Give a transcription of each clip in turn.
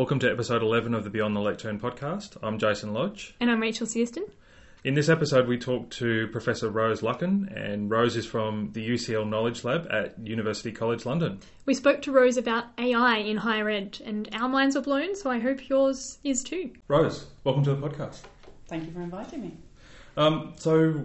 Welcome to episode 11 of the Beyond the Lectern podcast. I'm Jason Lodge. And I'm Rachel Searston. In this episode, we talk to Professor Rose Luckin, and Rose is from the UCL Knowledge Lab at University College London. We spoke to Rose about AI in higher ed, and our minds were blown, so I hope yours is too. Rose, welcome to the podcast. Thank you for inviting me. Um, so,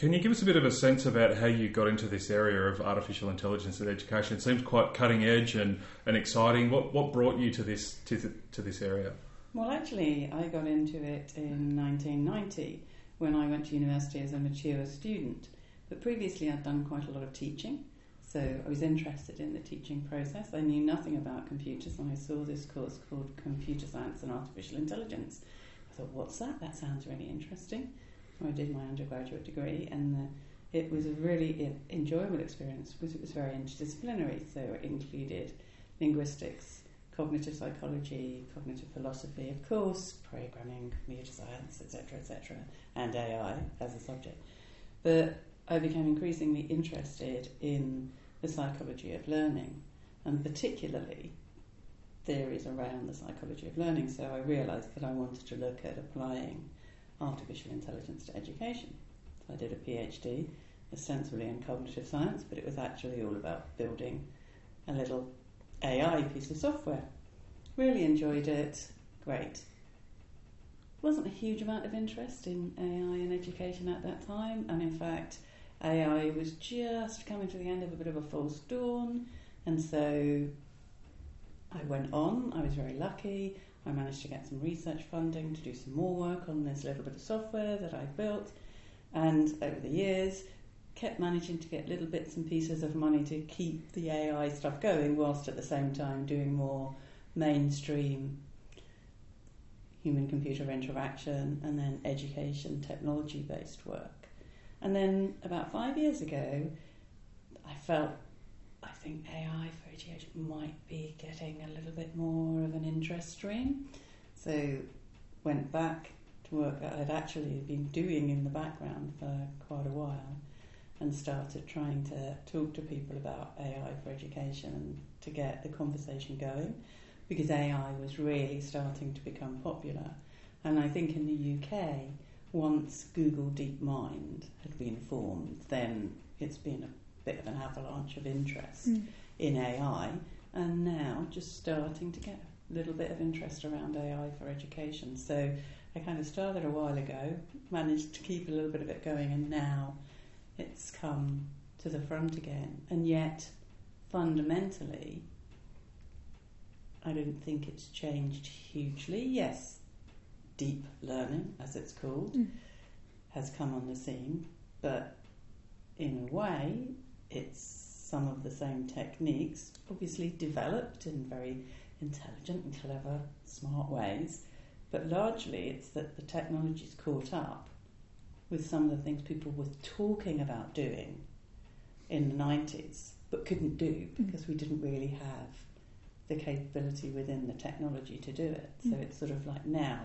can you give us a bit of a sense about how you got into this area of artificial intelligence and education? It seems quite cutting edge and, and exciting. What what brought you to this to, th- to this area? Well, actually, I got into it in 1990 when I went to university as a mature student. But previously, I'd done quite a lot of teaching, so I was interested in the teaching process. I knew nothing about computers, and I saw this course called Computer Science and Artificial Intelligence. I thought, what's that? That sounds really interesting. So I did my undergraduate degree, and uh, it was a really enjoyable experience because it was very interdisciplinary. So it included linguistics, cognitive psychology, cognitive philosophy, of course, programming, computer science, etc., etc., and AI as a subject. But I became increasingly interested in the psychology of learning, and particularly theories around the psychology of learning. So I realised that I wanted to look at applying artificial intelligence to education. So I did a PhD, in cognitive science, but it was actually all about building a little AI piece of software. Really enjoyed it, great. Wasn't a huge amount of interest in AI in education at that time, and in fact, AI was just coming to the end of a bit of a false dawn, and so I went on. I was very lucky. I managed to get some research funding to do some more work on this little bit of software that I built, and over the years, kept managing to get little bits and pieces of money to keep the AI stuff going, whilst at the same time doing more mainstream human computer interaction and then education technology based work. And then about five years ago, I felt I think AI for might be getting a little bit more of an interest stream. So went back to work that I'd actually been doing in the background for quite a while and started trying to talk to people about AI for education and to get the conversation going because AI was really starting to become popular. And I think in the UK, once Google DeepMind had been formed, then it's been a bit of an avalanche of interest mm. In AI, and now just starting to get a little bit of interest around AI for education. So I kind of started a while ago, managed to keep a little bit of it going, and now it's come to the front again. And yet, fundamentally, I don't think it's changed hugely. Yes, deep learning, as it's called, mm. has come on the scene, but in a way, it's some of the same techniques, obviously developed in very intelligent and clever, smart ways, but largely it's that the technology's caught up with some of the things people were talking about doing in the 90s but couldn't do mm. because we didn't really have the capability within the technology to do it. So mm. it's sort of like now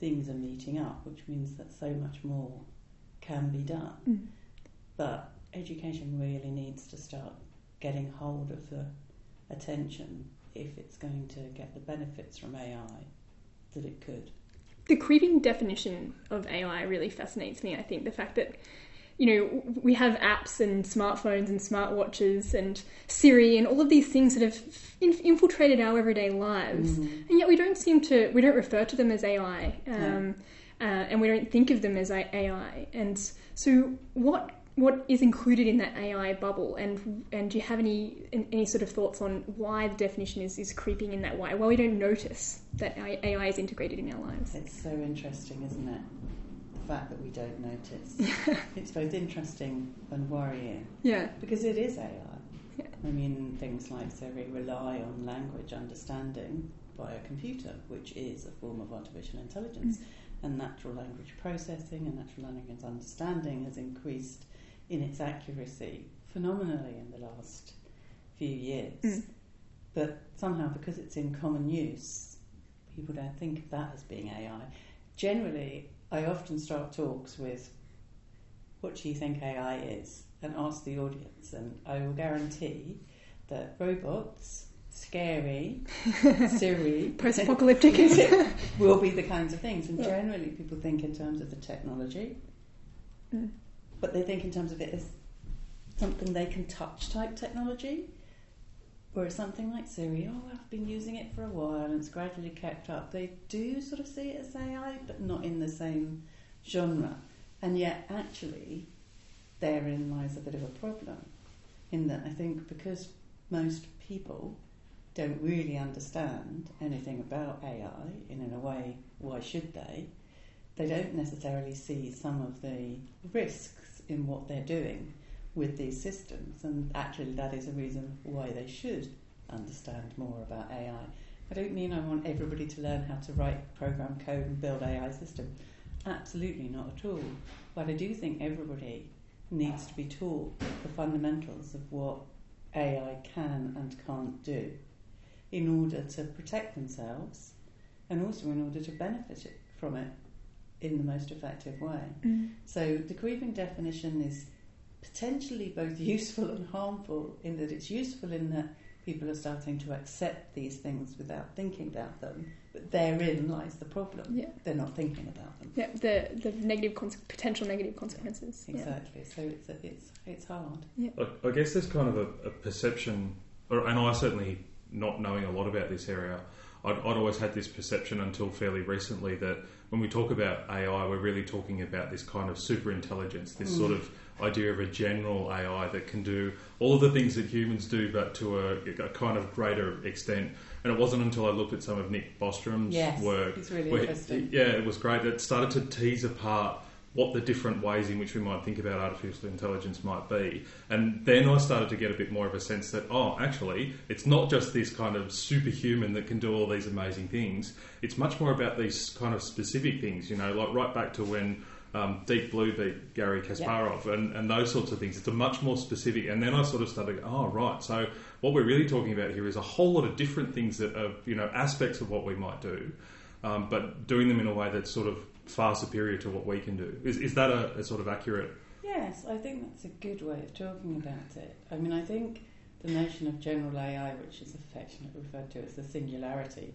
things are meeting up, which means that so much more can be done. Mm. But education really needs to start getting hold of the attention if it's going to get the benefits from AI that it could. The creeping definition of AI really fascinates me. I think the fact that you know we have apps and smartphones and smartwatches and Siri and all of these things that have infiltrated our everyday lives, mm. and yet we don't seem to we don't refer to them as AI, um, yeah. uh, and we don't think of them as AI. And so, what what is included in that AI bubble, and and do you have any any sort of thoughts on why the definition is, is creeping in that way? Why we don't notice that AI is integrated in our lives? It's so interesting, isn't it? The fact that we don't notice. it's both interesting and worrying. Yeah. Because it is AI. Yeah. I mean, things like so we rely on language understanding by a computer, which is a form of artificial intelligence. Mm. And natural language processing and natural language understanding has increased in its accuracy phenomenally in the last few years. Mm. But somehow, because it's in common use, people don't think of that as being AI. Generally, I often start talks with, What do you think AI is? and ask the audience, and I will guarantee that robots scary, Siri, Post-apocalyptic. will be the kinds of things. And Yeah. generally, people think in terms of the technology, Mm. But they think in terms of it as something they can touch type technology. Whereas something like Siri, oh, I've been using it for a while and it's gradually kept up. They do sort of see it as AI, but not in the same genre. And yet, actually, therein lies a bit of a problem. In that, I think because most people don't really understand anything about AI, and in a way, why should they? They don't necessarily see some of the risks in what they're doing with these systems, and actually, that is a reason why they should understand more about AI. I don't mean I want everybody to learn how to write program code and build AI system. Absolutely not at all. But I do think everybody needs to be taught the fundamentals of what AI can and can't do in order to protect themselves and also in order to benefit it, from it in the most effective way. Mm. So the creeping definition is potentially both useful and harmful in that it's useful in that people are starting to accept these things without thinking about them, but therein lies the problem. Yeah. They're not thinking about them. Yeah, the the negative conse- potential negative consequences. Yeah. Exactly. So it's it's it's hard. I, I guess there's kind of a, a perception, or, and I certainly not knowing a lot about this area, I'd, I'd always had this perception until fairly recently that when we talk about AI, we're really talking about this kind of super intelligence, this Mm. sort of idea of a general AI that can do all of the things that humans do, but to a, a kind of greater extent. And it wasn't until I looked at some of Nick Bostrom's Yes, work it's really where- interesting. yeah, it was great. It started to tease apart what the different ways in which we might think about artificial intelligence might be. And then I started to get a bit more of a sense that, oh, actually, it's not just this kind of superhuman that can do all these amazing things. It's much more about these kind of specific things, you know, like right back to when um, Deep Blue beat Garry Kasparov and, and those sorts of things. It's a much more specific. And then I sort of started, oh, right. So what we're really talking about here is a whole lot of different things that are, you know, aspects of what we might do, um, but doing them in a way that's sort of far superior to what we can do. Is, is that a, a sort of accurate? Yes, I think that's a good way of talking about it. I mean, I think the notion of general AI, which is affectionately referred to as the singularity,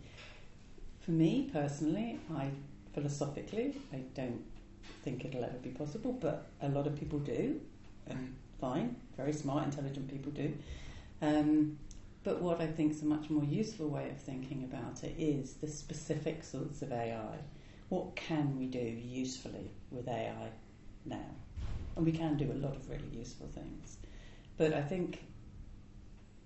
for me personally, I philosophically, I don't think it'll ever be possible, but a lot of people do, and fine, very smart, intelligent people do. Um, but what I think is a much more useful way of thinking about it is the specific sorts of AI. What can we do usefully with AI now? And we can do a lot of really useful things. But I think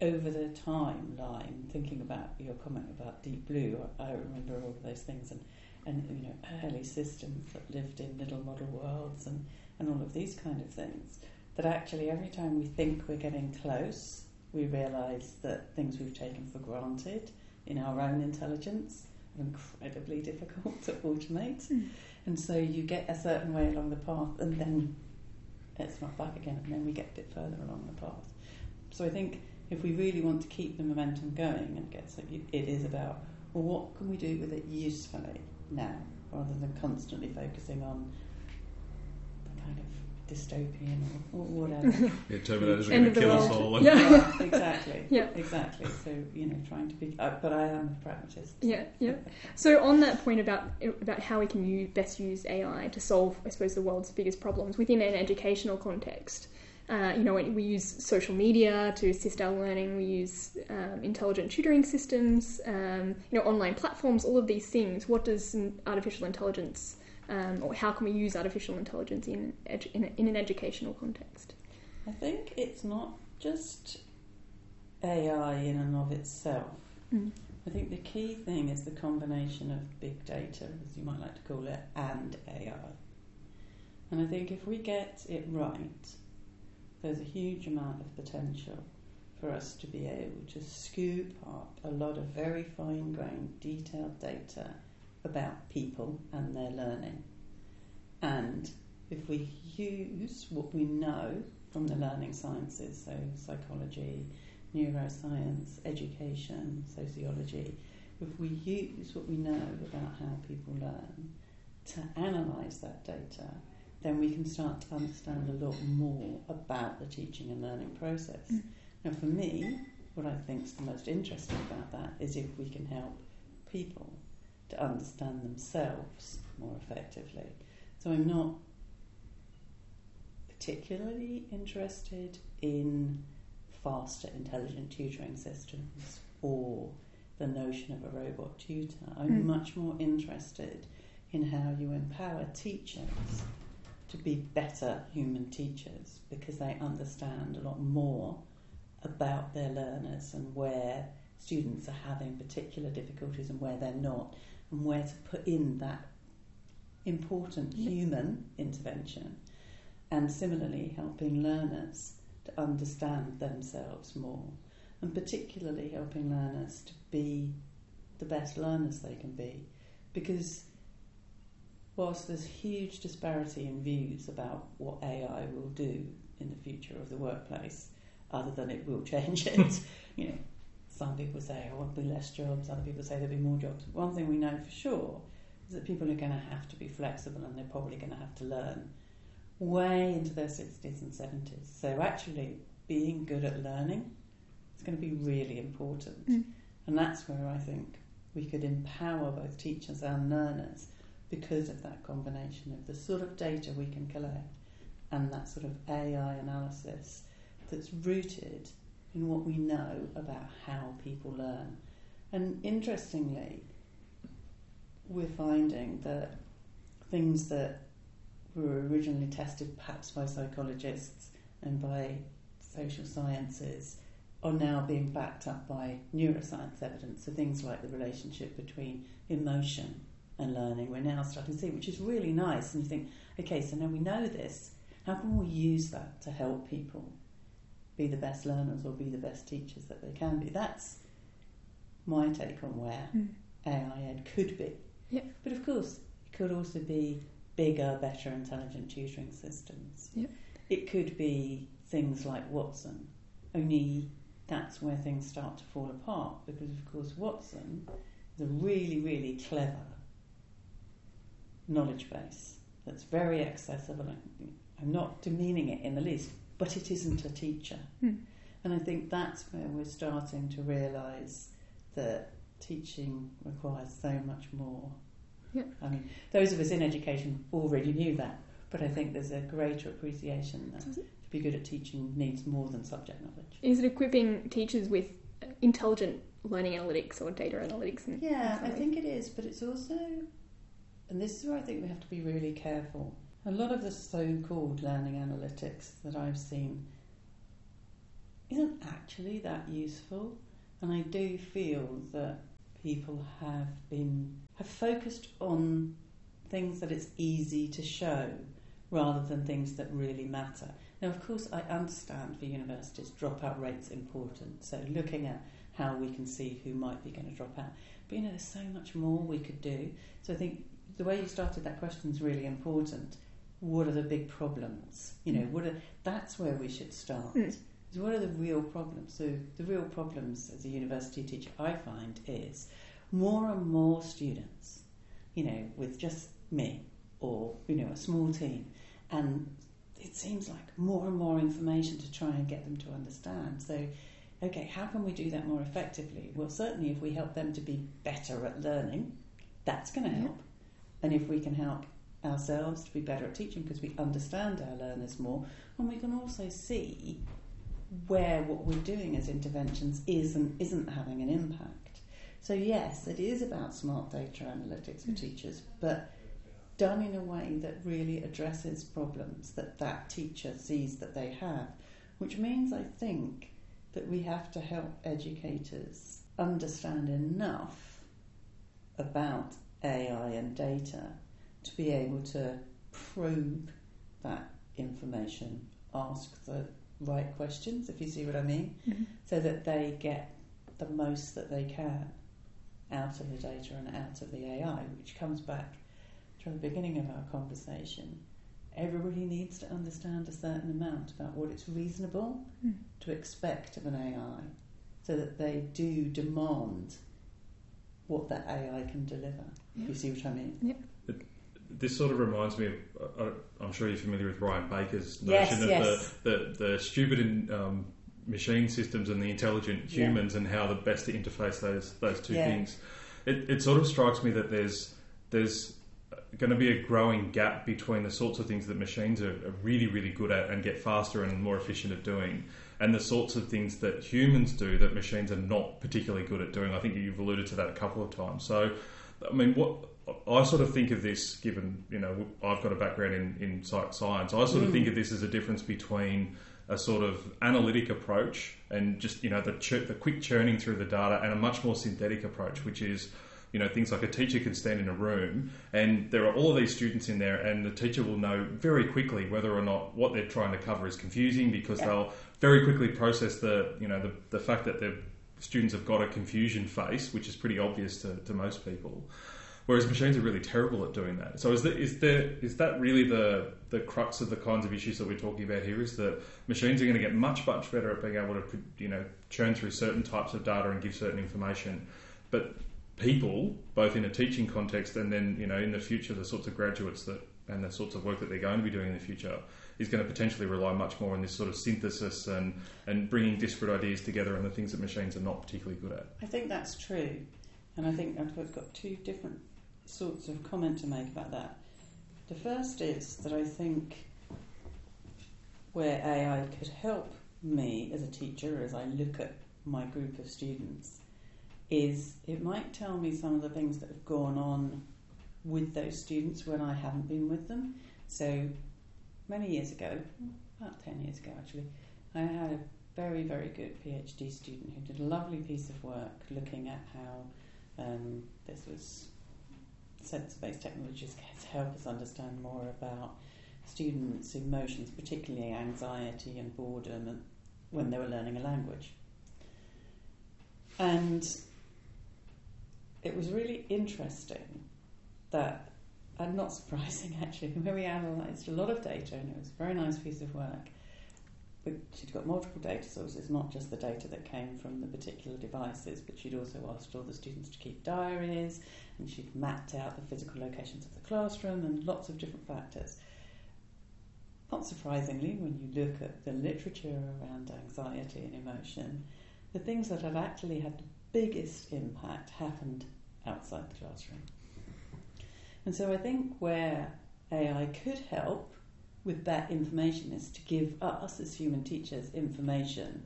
over the timeline, thinking about your comment about Deep Blue, I I remember all of those things and, and you know, early systems that lived in little model worlds and, and all of these kind of things. That actually every time we think we're getting close, we realise that things we've taken for granted in our own intelligence incredibly difficult to automate. Mm. And so you get a certain way along the path and then it's not back again and then we get a bit further along the path. So I think if we really want to keep the momentum going and get so it is about well what can we do with it usefully now rather than constantly focusing on the kind of dystopian or, or whatever. Yeah, Terminator's End going to the kill us world. all. Yeah. yeah, exactly. Yeah. Exactly. So, you know, trying to be uh, but I am a pragmatist. Yeah, yeah. So on that point about about how we can use, best use AI to solve, I suppose, the world's biggest problems within an educational context. Uh, you know, we we use social media to assist our learning. We use um, intelligent tutoring systems. Um, you know, online platforms. All of these things. What does artificial intelligence, um, or how can we use artificial intelligence in edu- in, a, in an educational context? I think it's not just AI in and of itself. Mm. I think the key thing is the combination of big data, as you might like to call it, and AI. And I think if we get it right, there's a huge amount of potential for us to be able to scoop up a lot of very fine grained, detailed data about people and their learning. And if we use what we know from the learning sciences, so psychology, neuroscience, education, sociology, if we use what we know about how people learn to analyse that data, then we can start to understand a lot more about the teaching and learning process. Mm. Now, for me, what I think is the most interesting about that is if we can help people to understand themselves more effectively. So I'm not particularly interested in faster intelligent tutoring systems or the notion of a robot tutor. I'm Mm. much more interested in how you empower teachers to be better human teachers because they understand a lot more about their learners and where students are having particular difficulties and where they're not, and where to put in that important human intervention. And similarly, helping learners to understand themselves more, and particularly helping learners to be the best learners they can be. Because whilst there's huge disparity in views about what AI will do in the future of the workplace, other than it will change it, you know, some people say, oh, there'll be less jobs, other people say there'll be more jobs. One thing we know for sure is that people are going to have to be flexible and they're probably going to have to learn way into their 60s and 70s. So actually, being good at learning is going to be really important. Mm. And that's where I think we could empower both teachers and learners because of that combination of the sort of data we can collect and that sort of AI analysis that's rooted in what we know about how people learn. And interestingly, we're finding that things that were originally tested perhaps by psychologists and by social sciences are now being backed up by neuroscience evidence. So things like the relationship between emotion and learning, we're now starting to see, which is really nice. And you think, okay, so now we know this. How can we use that to help people be the best learners or be the best teachers that they can be? That's my take on where Mm. AI ed could be. Yeah. But of course, it could also be bigger, better, intelligent tutoring systems. Yeah. It could be things like Watson, only that's where things start to fall apart because, of course, Watson is a really, really clever knowledge base that's very accessible. I'm not demeaning it in the least, but it isn't a teacher. Mm. And I think that's where we're starting to realise that teaching requires so much more. Yeah. I mean, those of us in education already knew that, but I think there's a greater appreciation that to be good at teaching needs more than subject knowledge. Is it equipping teachers with uh, intelligent learning analytics or data analytics? Yeah, I think it is, but it's also, and this is where I think we have to be really careful. A lot of the so called learning analytics that I've seen isn't actually that useful, and I do feel that people have been have focused on things that it's easy to show rather than things that really matter. Now, of course, I understand for universities dropout rates important, so looking at how we can see who might be going to drop out. But you know, there's so much more we could do. So I think the way you started that question is really important. What are the big problems? You know, what are that's where we should start. Mm. Is what are the real problems? So the real problems as a university teacher I find is more and more students, you know, with just me or you know a small team, and it seems like more and more information to try and get them to understand. So okay, how can we do that more effectively? Well, certainly if we help them to be better at learning, that's going to Yeah. help. And if we can help ourselves to be better at teaching because we understand our learners more, and we can also see where what we're doing as interventions is and isn't having an impact. So yes, it is about smart data analytics for Mm. teachers, but done in a way that really addresses problems that that teacher sees that they have, which means I think that we have to help educators understand enough about AI and data to be able to probe that information, ask the right questions, if you see what I mean, Mhm. so that they get the most that they can out of the data and out of the AI, which comes back to the beginning of our conversation. Everybody needs to understand a certain amount about what it's reasonable Mm. to expect of an AI so that they do demand what that AI can deliver. Yeah. You see what I mean? This sort of reminds me of, uh, I'm sure you're familiar with Ryan Baker's Yes, notion of yes. The, the, the stupid in, um, machine systems and the intelligent Yeah. humans and how the best to interface those those two Yeah. things. It, it sort of strikes me that there's there's going to be a growing gap between the sorts of things that machines are, are really really good at and get faster and more efficient at doing, and the sorts of things that humans do that machines are not particularly good at doing. I think you've alluded to that a couple of times. So, I mean, what I sort of think of this, given you know I've got a background in in psych science, I sort of Mm. think of this as a difference between a sort of analytic approach and just you know the chur- the quick churning through the data and a much more synthetic approach, which is you know things like a teacher can stand in a room and there are all of these students in there and the teacher will know very quickly whether or not what they're trying to cover is confusing because Yeah. they'll very quickly process the you know the, the fact that the students have got a confusion face which is pretty obvious to, to most people whereas machines are really terrible at doing that. So is that is there is that really the the crux of the kinds of issues that we're talking about here is that machines are going to get much much better at being able to you know churn through certain types of data and give certain information. But people, both in a teaching context and then you know in the future, the sorts of graduates that and the sorts of work that they're going to be doing in the future is going to potentially rely much more on this sort of synthesis and and bringing disparate ideas together and the things that machines are not particularly good at. I think that's true, and I think I've got- got two different sorts of comment to make about that. The first is that I think where AI could help me as a teacher as I look at my group of students is it might tell me some of the things that have gone on with those students when I haven't been with them. So many years ago, about 10 years ago actually, I had a very, very good PhD student who did a lovely piece of work looking at how um, this was sensor-based technologies can help us understand more about students' emotions, particularly anxiety and boredom, when they were learning a language. And it was really interesting that, and not surprising actually, when we analysed a lot of data, and it was a very nice piece of work. But she'd got multiple data sources, not just the data that came from the particular devices, but she'd also asked all the students to keep diaries, and she'd mapped out the physical locations of the classroom and lots of different factors. Not surprisingly, when you look at the literature around anxiety and emotion, the things that have actually had the biggest impact happened outside the classroom. And so I think where AI could help with that information is to give us as human teachers information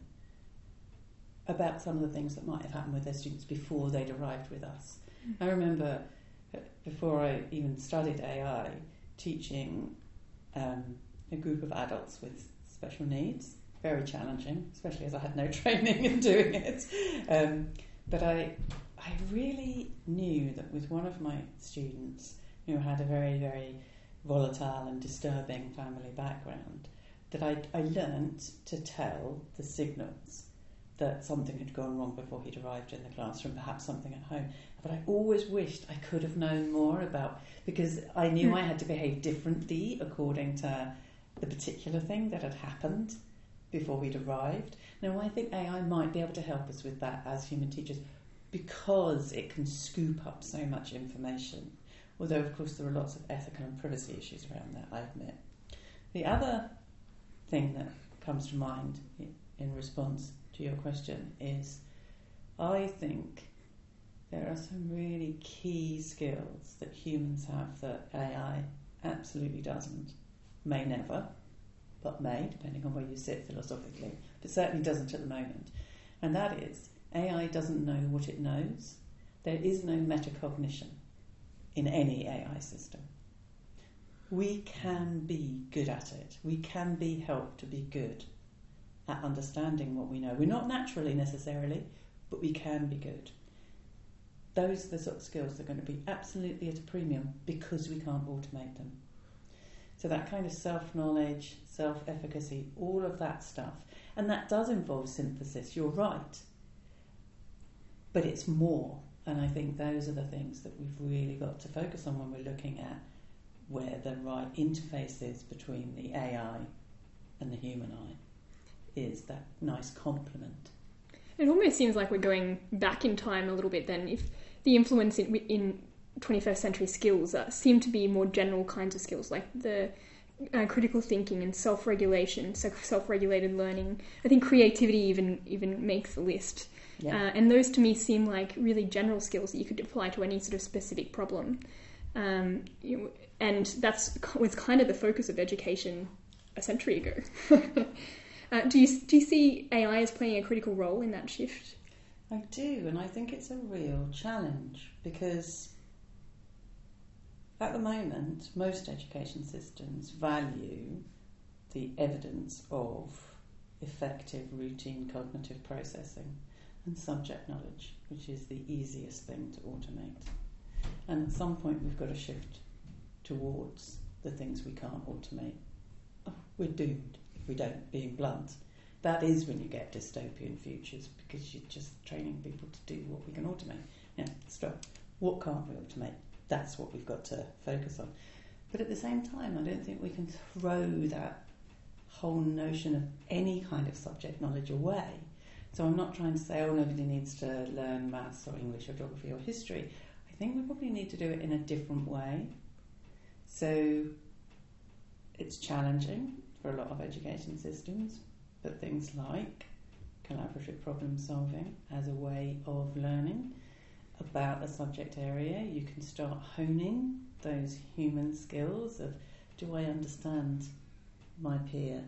about some of the things that might have happened with their students before they'd arrived with us. I remember before I even studied AI, teaching um, a group of adults with special needs. Very challenging, especially as I had no training in doing it. Um, but I, I really knew that with one of my students who had a very, very volatile and disturbing family background, that I, I learnt to tell the signals that something had gone wrong before he'd arrived in the classroom, perhaps something at home. But I always wished I could have known more about because I knew. I had to behave differently according to the particular thing that had happened before we'd arrived. Now I think AI might be able to help us with that as human teachers because it can scoop up so much information. Although of course there are lots of ethical and privacy issues around that, I admit. The other thing that comes to mind in response to your question is I think there are some really key skills that humans have that AI absolutely doesn't, may never, but may, depending on where you sit philosophically, but certainly doesn't at the moment. And that is AI doesn't know what it knows. There is no metacognition in any AI system. We can be good at it. We can be helped to be good at understanding what we know. We're not naturally necessarily, but we can be good. Those are the sort of skills that are going to be absolutely at a premium because we can't automate them. So that kind of self knowledge, self efficacy, all of that stuff. And that does involve synthesis, you're right. But it's more. And I think those are the things that we've really got to focus on when we're looking at where the right interface is between the AI and the human eye is that nice complement. It almost seems like we're going back in time a little bit then. If the influence in, in 21st century skills uh, seem to be more general kinds of skills, like the uh, critical thinking and self-regulation, so self-regulated learning. I think creativity even even makes the list. Yeah. Uh, and those to me seem like really general skills that you could apply to any sort of specific problem. Um, you, and that's was kind of the focus of education a century ago. uh, do you do you see AI as playing a critical role in that shift? I do, and I think it's a real challenge because at the moment, most education systems value the evidence of effective routine cognitive processing and subject knowledge, which is the easiest thing to automate. And at some point, we've got to shift towards the things we can't automate. Oh, we're doomed if we don't, being blunt. That is when you get dystopian futures because you're just training people to do what we can automate. Now, stop. What can't we automate? That's what we've got to focus on. But at the same time, I don't think we can throw that whole notion of any kind of subject knowledge away. So I'm not trying to say, oh, nobody needs to learn maths or English or geography or history. I think we probably need to do it in a different way. So it's challenging for a lot of education systems, things like collaborative problem solving as a way of learning about a subject area, you can start honing those human skills of do I understand my peer?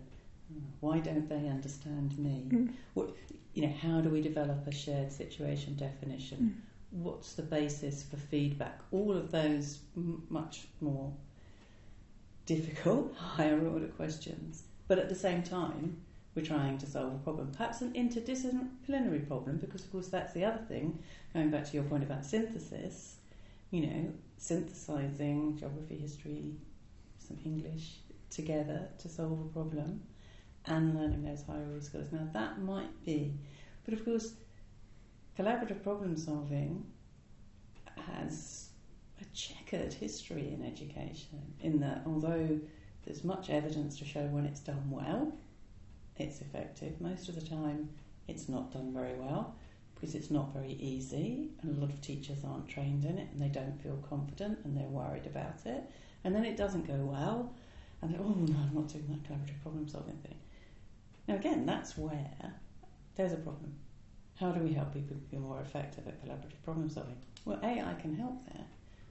Why don't they understand me? Mm. What, you know, how do we develop a shared situation definition? Mm. What's the basis for feedback? All of those m- much more difficult, higher order questions. But at the same time, we're trying to solve a problem, perhaps an interdisciplinary problem, because of course that's the other thing. Going back to your point about synthesis, you know, synthesizing geography, history, some English together to solve a problem, and learning those higher skills. Now that might be, but of course, collaborative problem solving has a checkered history in education. In that, although there's much evidence to show when it's done well it's effective. Most of the time, it's not done very well because it's not very easy, and a lot of teachers aren't trained in it and they don't feel confident and they're worried about it. And then it doesn't go well, and oh no, I'm not doing that collaborative problem solving thing. Now, again, that's where there's a problem. How do we help people be more effective at collaborative problem solving? Well, AI can help there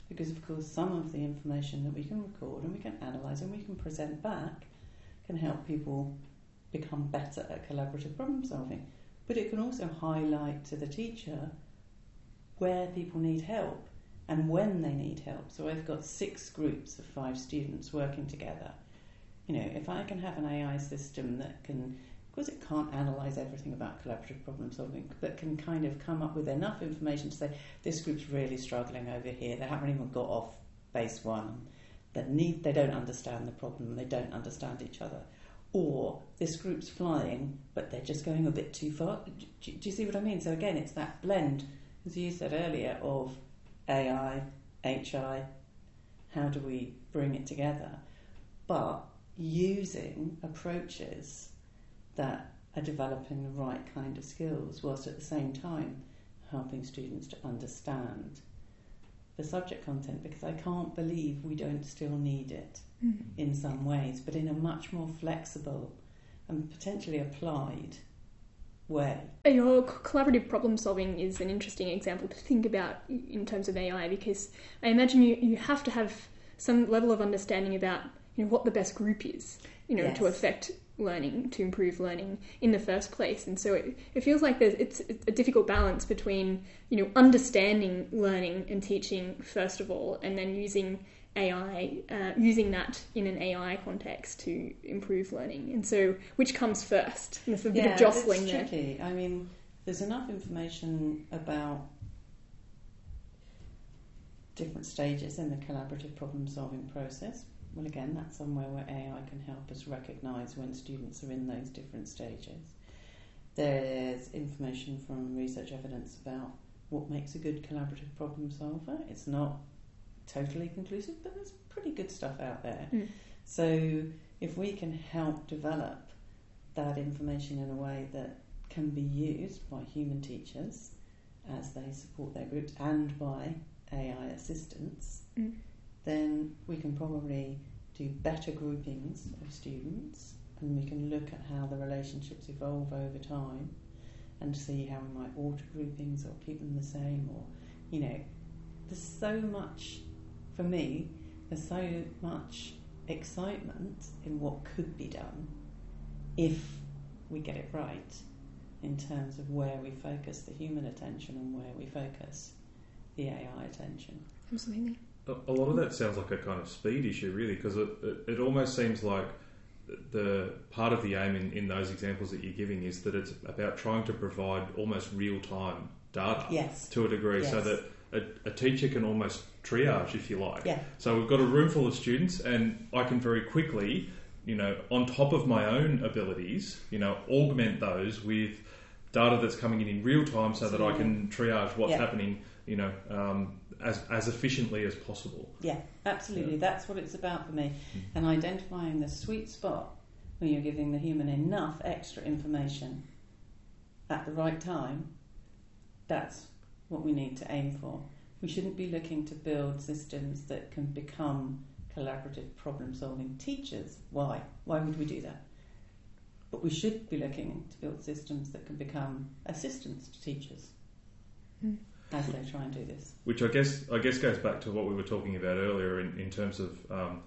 because, of course, some of the information that we can record and we can analyse and we can present back can help people become better at collaborative problem solving. But it can also highlight to the teacher where people need help and when they need help. So I've got six groups of five students working together. You know, if I can have an AI system that can, because it can't analyse everything about collaborative problem solving, but can kind of come up with enough information to say this group's really struggling over here. They haven't even got off base one. That need they don't understand the problem. They don't understand each other or this group's flying, but they're just going a bit too far. Do, do, you see what I mean? So again, it's that blend, as you said earlier, of AI, HI. How do we bring it together? But using approaches that are developing the right kind of skills, whilst at the same time helping students to understand the subject content because I can't believe we don't still need it mm. in some ways, but in a much more flexible and potentially applied way. Your collaborative problem solving is an interesting example to think about in terms of AI because I imagine you, you have to have some level of understanding about you know what the best group is, you know, yes. to affect learning, to improve learning in the first place. And so it, it feels like there's, it's a difficult balance between, you know, understanding learning and teaching first of all, and then using AI, uh, using that in an AI context to improve learning. And so, which comes first? And there's a bit yeah, of jostling it's there. tricky. I mean, there's enough information about different stages in the collaborative problem solving process well, again, that's somewhere where AI can help us recognise when students are in those different stages. There's information from research evidence about what makes a good collaborative problem solver. It's not totally conclusive, but there's pretty good stuff out there. Mm. So, if we can help develop that information in a way that can be used by human teachers as they support their groups and by AI assistants, mm. Then we can probably do better groupings of students, and we can look at how the relationships evolve over time and see how we might alter groupings or keep them the same or you know there's so much for me there's so much excitement in what could be done if we get it right in terms of where we focus the human attention and where we focus the AI attention. Absolutely. A lot of that sounds like a kind of speed issue, really, because it, it, it almost seems like the part of the aim in, in those examples that you're giving is that it's about trying to provide almost real time data Yes. to a degree so that a, a teacher can almost triage, if you like. Yeah. So we've got a room full of students, and I can very quickly, you know, on top of my own abilities, you know, augment those with data that's coming in in real time so that I can triage what's Yeah. happening, you know, um, as, as efficiently as possible. Yeah, absolutely. That's what it's about for me. Mm. And identifying the sweet spot where you're giving the human enough extra information at the right time, that's what we need to aim for. We shouldn't be looking to build systems that can become collaborative problem solving teachers. Why? Why would we do that? But we should be looking to build systems that can become assistants to teachers Mm. As they try and do this. which I guess I guess goes back to what we were talking about earlier in, in terms of um,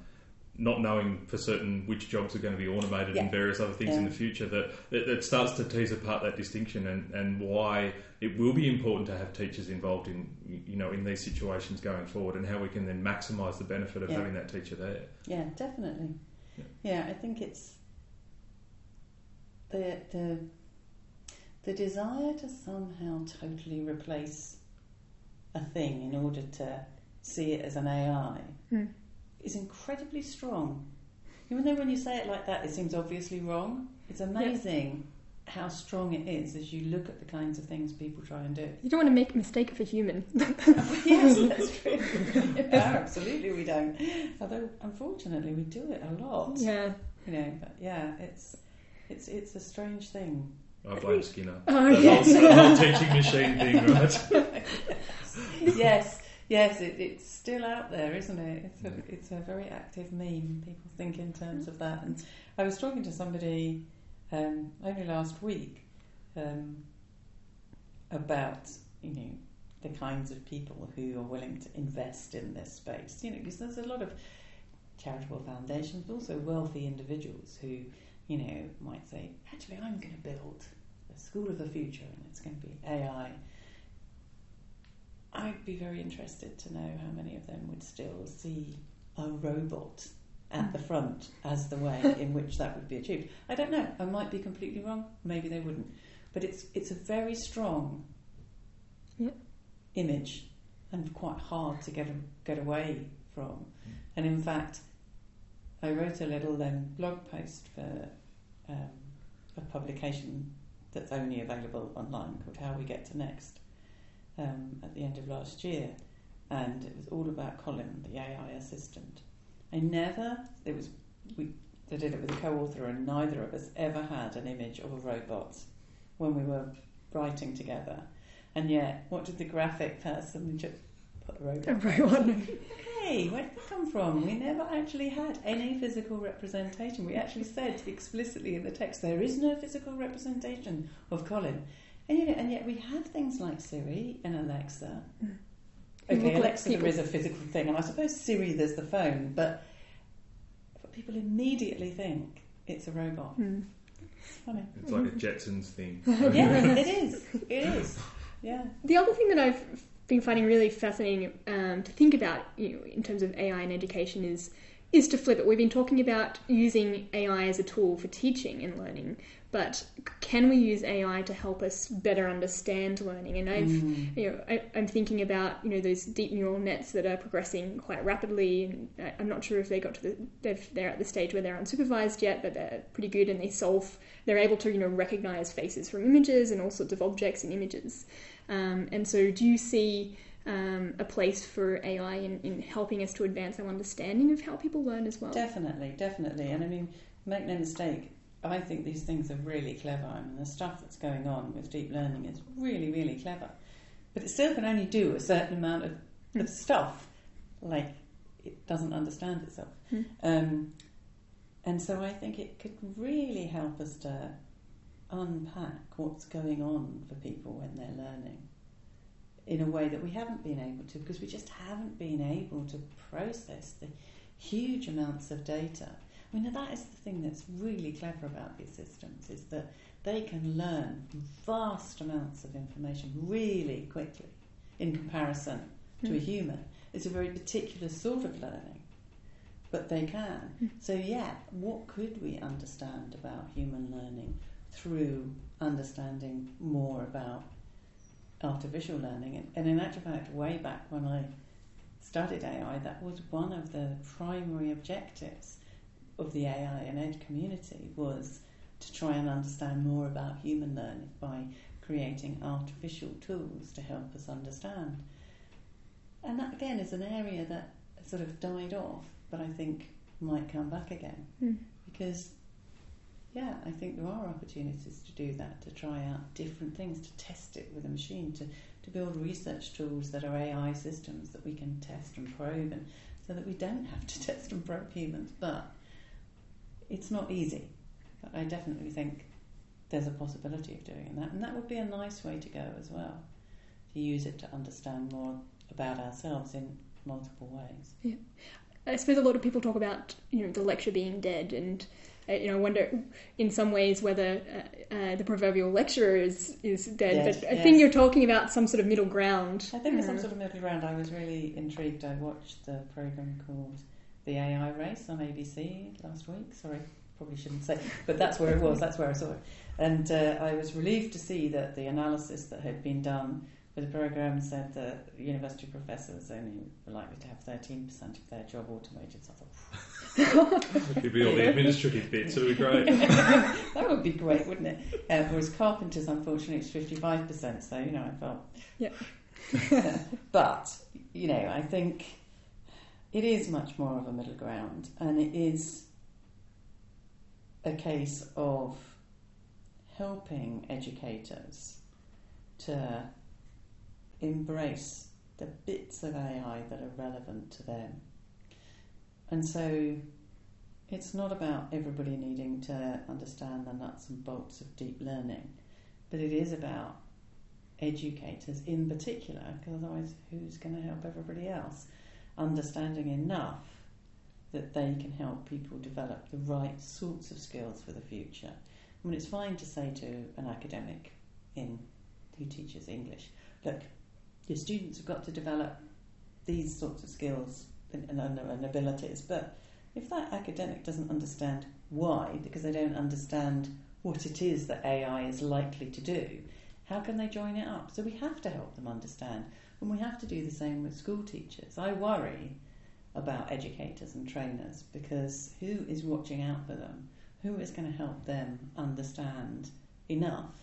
not knowing for certain which jobs are going to be automated and various other things in the future. That it, it starts to tease apart that distinction and, and why it will be important to have teachers involved in you know in these situations going forward and how we can then maximise the benefit of Yeah. having that teacher there. Yeah, definitely. Yeah. Yeah, I think it's the the the desire to somehow totally replace a thing in order to see it as an AI Mm. is incredibly strong. Even though when you say it like that, it seems obviously wrong. It's amazing how strong it is as you look at the kinds of things people try and do. You don't want to make a mistake of a human. yes, that's true. yeah, absolutely, we don't. Although, unfortunately, we do it a lot. yeah. You know, but yeah, it's it's it's a strange thing. I blame Skinner. Oh, the, yes. whole, whole teaching machine thing, right? yes, yes, it, it's still out there, isn't it? It's a, it's a very active meme. People think in terms of that. And I was talking to somebody um, only last week um, about you know the kinds of people who are willing to invest in this space. You know, because there's a lot of charitable foundations, but also wealthy individuals who you know might say, actually, I'm going to build a school of the future, and it's going to be AI. I'd be very interested to know how many of them would still see a robot at the front as the way in which that would be achieved. I don't know. I might be completely wrong. Maybe they wouldn't. But it's it's a very strong Yep. image and quite hard to get get away from. Hmm. And in fact, I wrote a little um, blog post for um, a publication that's only available online called How We Get to Next um, at the end of last year, and it was all about Colin, the AI assistant. I never it was we I did it with a co-author, and neither of us ever had an image of a robot when we were writing together. And yet, what did the graphic person just put a robot? A robot. Hey, where did that come from? We never actually had any physical representation. We actually said explicitly in the text there is no physical representation of Colin. And you know, and yet we have things like Siri and Alexa. Mm. Okay, Alexa there people. is a physical thing, and I suppose Siri there's the phone, but but people immediately think it's a robot. Hmm. It's funny. It's like a Jetsons thing. yeah, it is. It is. Yeah. The other thing that I've been finding really fascinating um, to think about, you know, in terms of AI and education, is is to flip it. We've been talking about using AI as a tool for teaching and learning, but can we use AI to help us better understand learning? And I've, Mm. you know, I, I'm thinking about you know those deep neural nets that are progressing quite rapidly, and I, I'm not sure if they got to the they're at the stage where they're unsupervised yet, but they're pretty good and they solve. They're able to you know recognize faces from images and all sorts of objects in images. Um, and so, do you see um, a place for AI in, in helping us to advance our understanding of how people learn as well? Definitely, definitely. And I mean, make no mistake, I think these things are really clever. I mean, the stuff that's going on with deep learning is really, really clever. But it still can only do a certain amount of, of stuff. Like, it doesn't understand itself. Hmm. Um, and so I think it could really help us to unpack what's going on for people when they're learning in a way that we haven't been able to because we just haven't been able to process the huge amounts of data. I mean, that is the thing that's really clever about these systems is that they can learn vast amounts of information really quickly in comparison to a Mm. human. It's a very particular sort of learning, but they can. Mm. So, yeah, what could we understand about human learning through understanding more about artificial learning? And, and in actual fact, way back when I studied AI, that was one of the primary objectives of the AI and Ed community was to try and understand more about human learning by creating artificial tools to help us understand. And that again is an area that sort of died off, but I think might come back again Mm. because, yeah, I think there are opportunities to do that, to try out different things, to test it with a machine, to, to build research tools that are AI systems that we can test and probe, and so that we don't have to test and probe humans. But it's not easy. But I definitely think there's a possibility of doing that, and that would be a nice way to go as well. To use it to understand more about ourselves in multiple ways. Yeah. I suppose a lot of people talk about you know the lecture being dead, and uh, you know I wonder in some ways whether uh, uh, the proverbial lecturer is is dead. Dead, but I yes. think you're talking about some sort of middle ground. I think there's some Uh, sort of middle ground. I was really intrigued. I watched the program called The AI Race on ABC last week. Sorry, probably shouldn't say, but that's where it was. That's where I saw it, and uh, I was relieved to see that the analysis that had been done for the program said that university professors only were likely to have 13% of their job automated. So I thought, It'd be all the administrative bits. It would be great. that would be great, wouldn't it? Uh, whereas carpenters, unfortunately, it's 55%. So, you know, I felt. Yeah. but, you know, I think it is much more of a middle ground and it is a case of helping educators to embrace the bits of AI that are relevant to them. And so it's not about everybody needing to understand the nuts and bolts of deep learning, but it is about educators in particular, because otherwise, who's going to help everybody else? Understanding enough that they can help people develop the right sorts of skills for the future. I mean, it's fine to say to an academic in who teaches English, look, your students have got to develop these sorts of skills and, and, and abilities, but if that academic doesn't understand why, because they don't understand what it is that AI is likely to do, how can they join it up? So we have to help them understand, and we have to do the same with school teachers. I worry about educators and trainers because who is watching out for them? Who is going to help them understand enough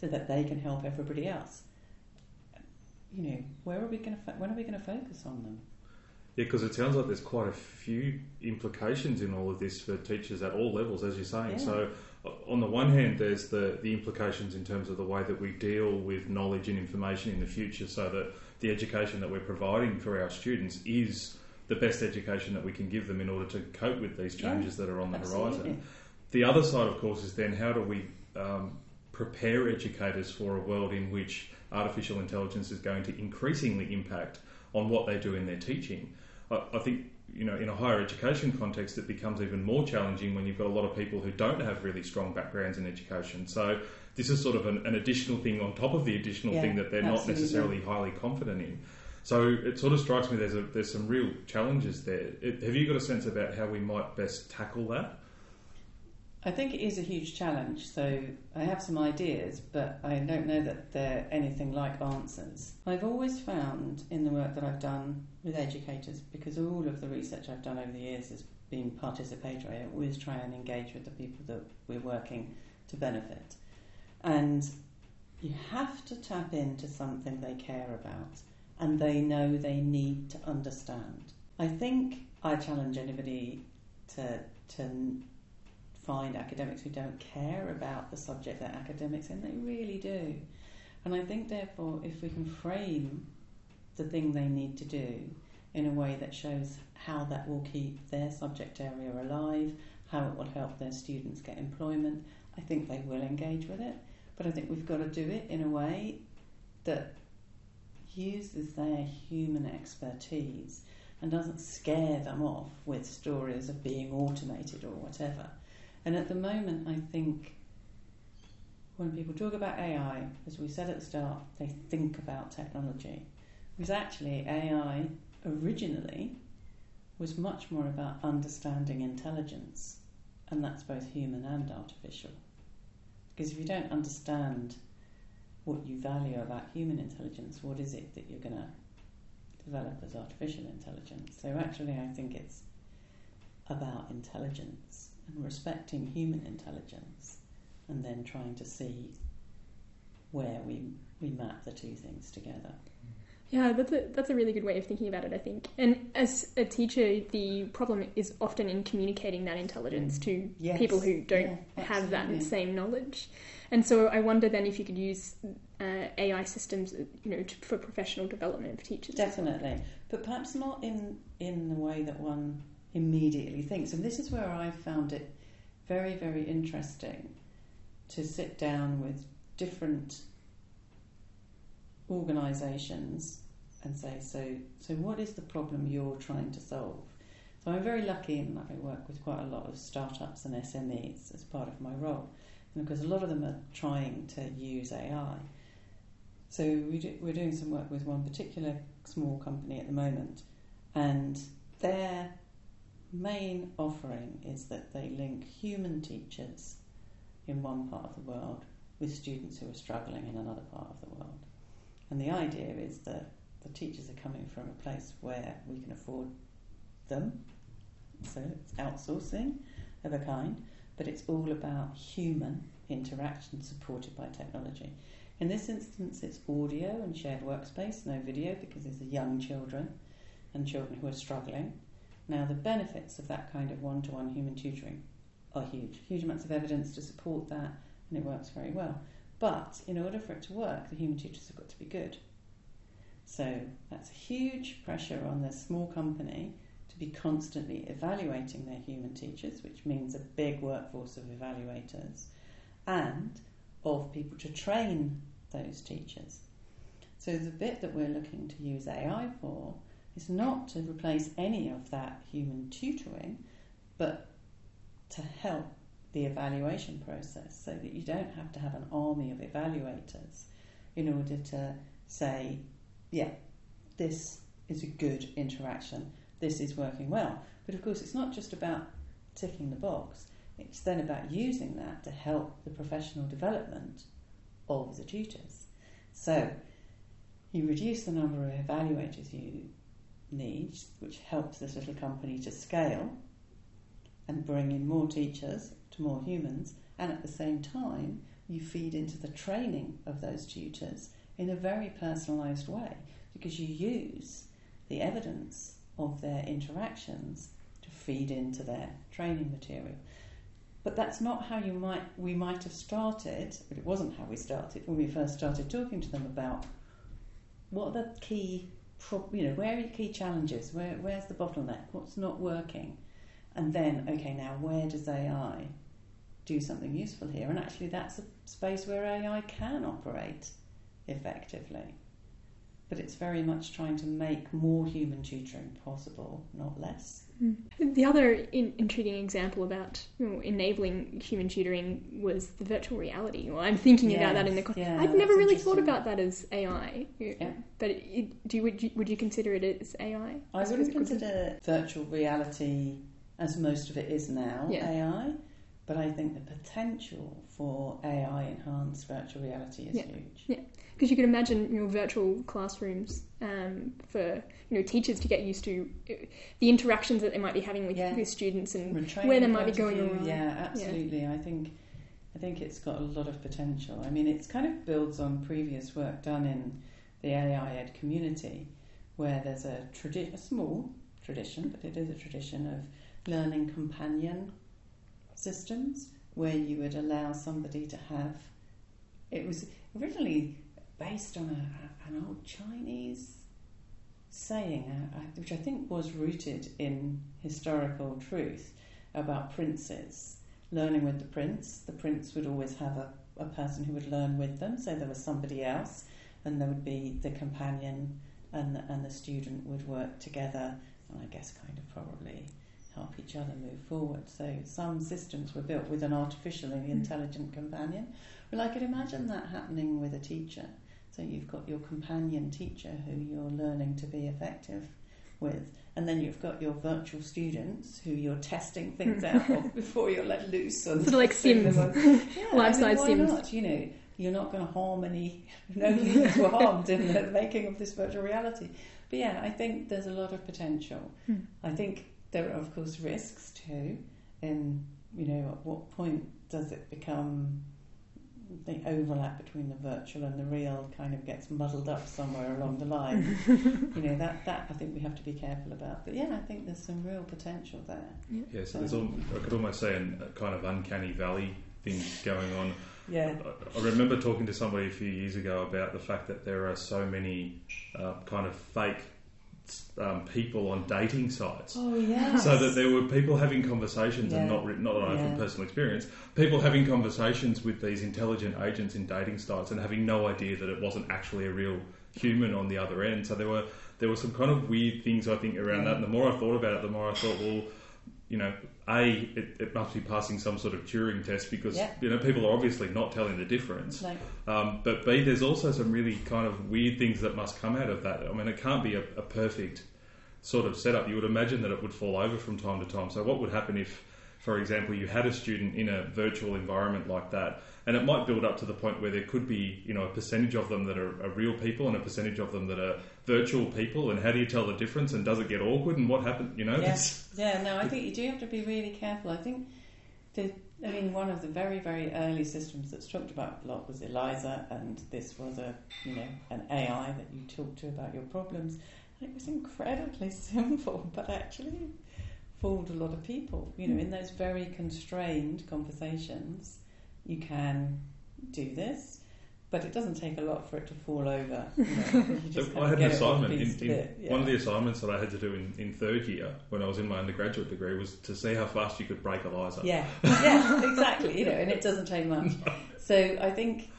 so that they can help everybody else? You know, where are we going to? Fo- when are we going to focus on them? Yeah, because it sounds like there's quite a few implications in all of this for teachers at all levels, as you're saying. Yeah. So, on the one hand, there's the, the implications in terms of the way that we deal with knowledge and information in the future, so that the education that we're providing for our students is the best education that we can give them in order to cope with these Yeah, changes that are on the Absolutely. horizon. The other side, of course, is then how do we um, prepare educators for a world in which artificial intelligence is going to increasingly impact on what they do in their teaching? I, I think you know in a higher education context it becomes even more challenging when you've got a lot of people who don't have really strong backgrounds in education. So this is sort of an, an additional thing on top of the additional Yeah, thing that they're not necessarily highly confident in. So it sort of strikes me there's a, there's some real challenges there. It, have you got a sense about how we might best tackle that? I think it is a huge challenge. So I have some ideas, but I don't know that they're anything like answers. I've always found in the work that I've done with educators, because all of the research I've done over the years has been participatory, I always try and engage with the people that we're working to benefit. And you have to tap into something they care about and they know they need to understand. I think I challenge anybody to, to find academics who don't care about the subject they're academics in. They really do. And I think, therefore, if we can frame the thing they need to do in a way that shows how that will keep their subject area alive, how it will help their students get employment, I think they will engage with it. But I think we've got to do it in a way that uses their human expertise and doesn't scare them off with stories of being automated or whatever. And at the moment, I think when people talk about AI, as we said at the start, they think about technology. Because actually, AI originally was much more about understanding intelligence, and that's both human and artificial. Because if you don't understand what you value about human intelligence, what is it that you're going to develop as artificial intelligence? So, actually, I think it's about intelligence and respecting human intelligence and then trying to see where we, we map the two things together. Mm-hmm. Yeah, that's a that's a really good way of thinking about it, I think. And as a teacher, the problem is often in communicating that intelligence to Yes. people who don't Yeah, have that same knowledge. And so I wonder then if you could use uh, AI systems, you know, to, for professional development for teachers. Definitely, but perhaps not in in the way that one immediately thinks. And this is where I found it very, very interesting to sit down with different organisations and say, so so what is the problem you're trying to solve? So I'm very lucky in that I work with quite a lot of startups and SMEs as part of my role, because a lot of them are trying to use AI. So we do, we're doing some work with one particular small company at the moment, and their main offering is that they link human teachers in one part of the world with students who are struggling in another part of the world. And the idea is that the teachers are coming from a place where we can afford them, so it's outsourcing of a kind, but it's all about human interaction supported by technology. In this instance, it's audio and shared workspace, no video because these are young children and children who are struggling. Now, the benefits of that kind of one to one human tutoring are huge. Huge amounts of evidence to support that, and it works very well. But in order for it to work, the human tutors have got to be good. So that's a huge pressure on this small company to be constantly evaluating their human teachers, which means a big workforce of evaluators, and of people to train those teachers. So the bit that we're looking to use AI for is not to replace any of that human tutoring, but to help the evaluation process so that you don't have to have an army of evaluators in order to say, yeah, this is a good interaction, this is working well. But of course, it's not just about ticking the box, it's then about using that to help the professional development of the tutors. So, you reduce the number of evaluators you need, which helps this little company to scale and bring in more teachers to more humans, and at the same time, you feed into the training of those tutors in a very personalised way because you use the evidence of their interactions to feed into their training material. But that's not how you might we might have started, but it wasn't how we started when we first started talking to them about what are the key you know, where are your key challenges? Where where's the bottleneck? What's not working? And then, okay, now where does AI do something useful here? And actually that's a space where AI can operate effectively. But it's very much trying to make more human tutoring possible, not less. Hmm. The other in- intriguing example about you know, enabling human tutoring was the virtual reality. Well, I'm thinking about that in the. Yes, Con- yeah, I'd never really thought about that as AI. Yeah. But it, do you, would you would you consider it as AI? I As wouldn't consider virtual reality, as most of it is now, Yeah. AI, but I think the potential for AI enhanced virtual reality is Yeah. huge. Yeah, because you can imagine you know virtual classrooms um, for you know teachers to get used to uh, the interactions that they might be having with, Yeah. with students and From a training where they might be going wrong. Yeah, absolutely. I think I think it's got a lot of potential. I mean, it's kind of builds on previous work done in the AI ed community, where there's a, tradi- a small tradition, but it is a tradition of learning companion systems, where you would allow somebody to have. It was originally based on a, an old Chinese saying, uh, which I think was rooted in historical truth about princes. Learning with the prince, the prince would always have a, a person who would learn with them, so there was somebody else, and there would be the companion, and the, and the student would work together, and I guess kind of probably help each other move forward. So some systems were built with an artificially Mm. intelligent companion. Well, I could imagine that happening with a teacher. So you've got your companion teacher who you're learning to be effective with, and then you've got your virtual students who you're testing things out of before you're let loose. On Sort of like Sims. Yeah, Life-size I mean, Sims. Not? You know, you're not going to harm any. No humans were harmed in the making of this virtual reality. But yeah, I think there's a lot of potential. Hmm. I think there are, of course, risks too. In you know, at what point does it become the overlap between the virtual and the real kind of gets muddled up somewhere along the line? you know, that that I think we have to be careful about. But yeah, I think there's some real potential there. Yeah, so there's all, I could almost say an, a kind of uncanny valley thing going on. Yeah, I I remember talking to somebody a few years ago about the fact that there are so many uh, kind of fake um, people on dating sites. Oh yeah. So that there were people having conversations, and not written, not that I Yeah. from personal experience, people having conversations with these intelligent agents in dating sites and having no idea that it wasn't actually a real human on the other end. So there were there were some kind of weird things I think around that. And the more I thought about it, the more I thought, well, you know, a it, it must be passing some sort of Turing test because Yeah. you know people are obviously not telling the difference. Like, Um, but B, there's also some really kind of weird things that must come out of that. I mean, it can't be a, a perfect sort of setup. You would imagine that it would fall over from time to time. So, what would happen if, for example, you had a student in a virtual environment like that, and it might build up to the point where there could be, you know, a percentage of them that are, are real people and a percentage of them that are virtual people, and how do you tell the difference? And does it get awkward? And what happened You know, Yeah. Yeah, no, I think you do have to be really careful. I think the, I mean, one of the very, very early systems that's talked about a lot was Eliza, and this was a, you know, an AI that you talked to about your problems. And it was incredibly simple, but actually fooled a lot of people. You know, in those very constrained conversations, you can do this. But it doesn't take a lot for it to fall over. You, know, you So I had an get one assignment. In, in, bit, yeah. One of the assignments that I had to do in, in third year when I was in my undergraduate degree was to see how fast you could break Eliza. Yeah, yeah, exactly. You know, and it doesn't take much. So I think,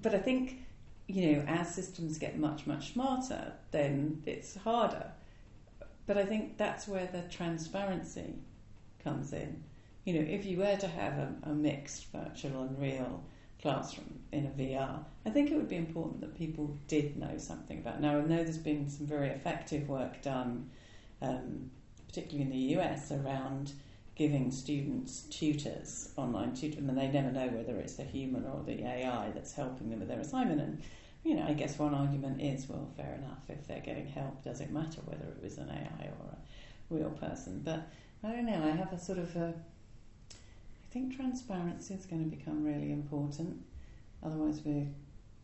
but I think, you know, as systems get much much smarter, then it's harder. But I think that's where the transparency comes in. You know, if you were to have a, a mixed virtual and real classroom in a VR, I think it would be important that people did know something about. Now I know there's been some very effective work done, um, particularly in the US, around giving students tutors, online tutors, and they never know whether it's the human or the AI that's helping them with their assignment. And you know, I guess one argument is, well, fair enough. If they're getting help, does it matter whether it was an AI or a real person? But I don't know. I have a sort of a. I think transparency is going to become really important. Otherwise, we're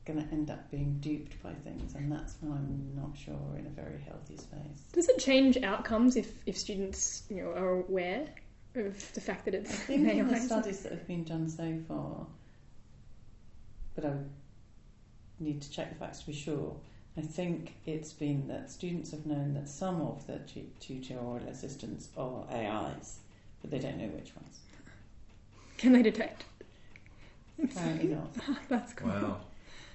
going to end up being duped by things, and that's when I'm not sure we're in a very healthy space. Does it change outcomes if, if students you know are aware of the fact that it's? I think in the studies that have been done so far, but I need to check the facts to be sure. I think it's been that students have known that some of the tu- tutorial assistants are AIs, but they don't know which ones. Can they detect? Apparently not. That's cool. Wow.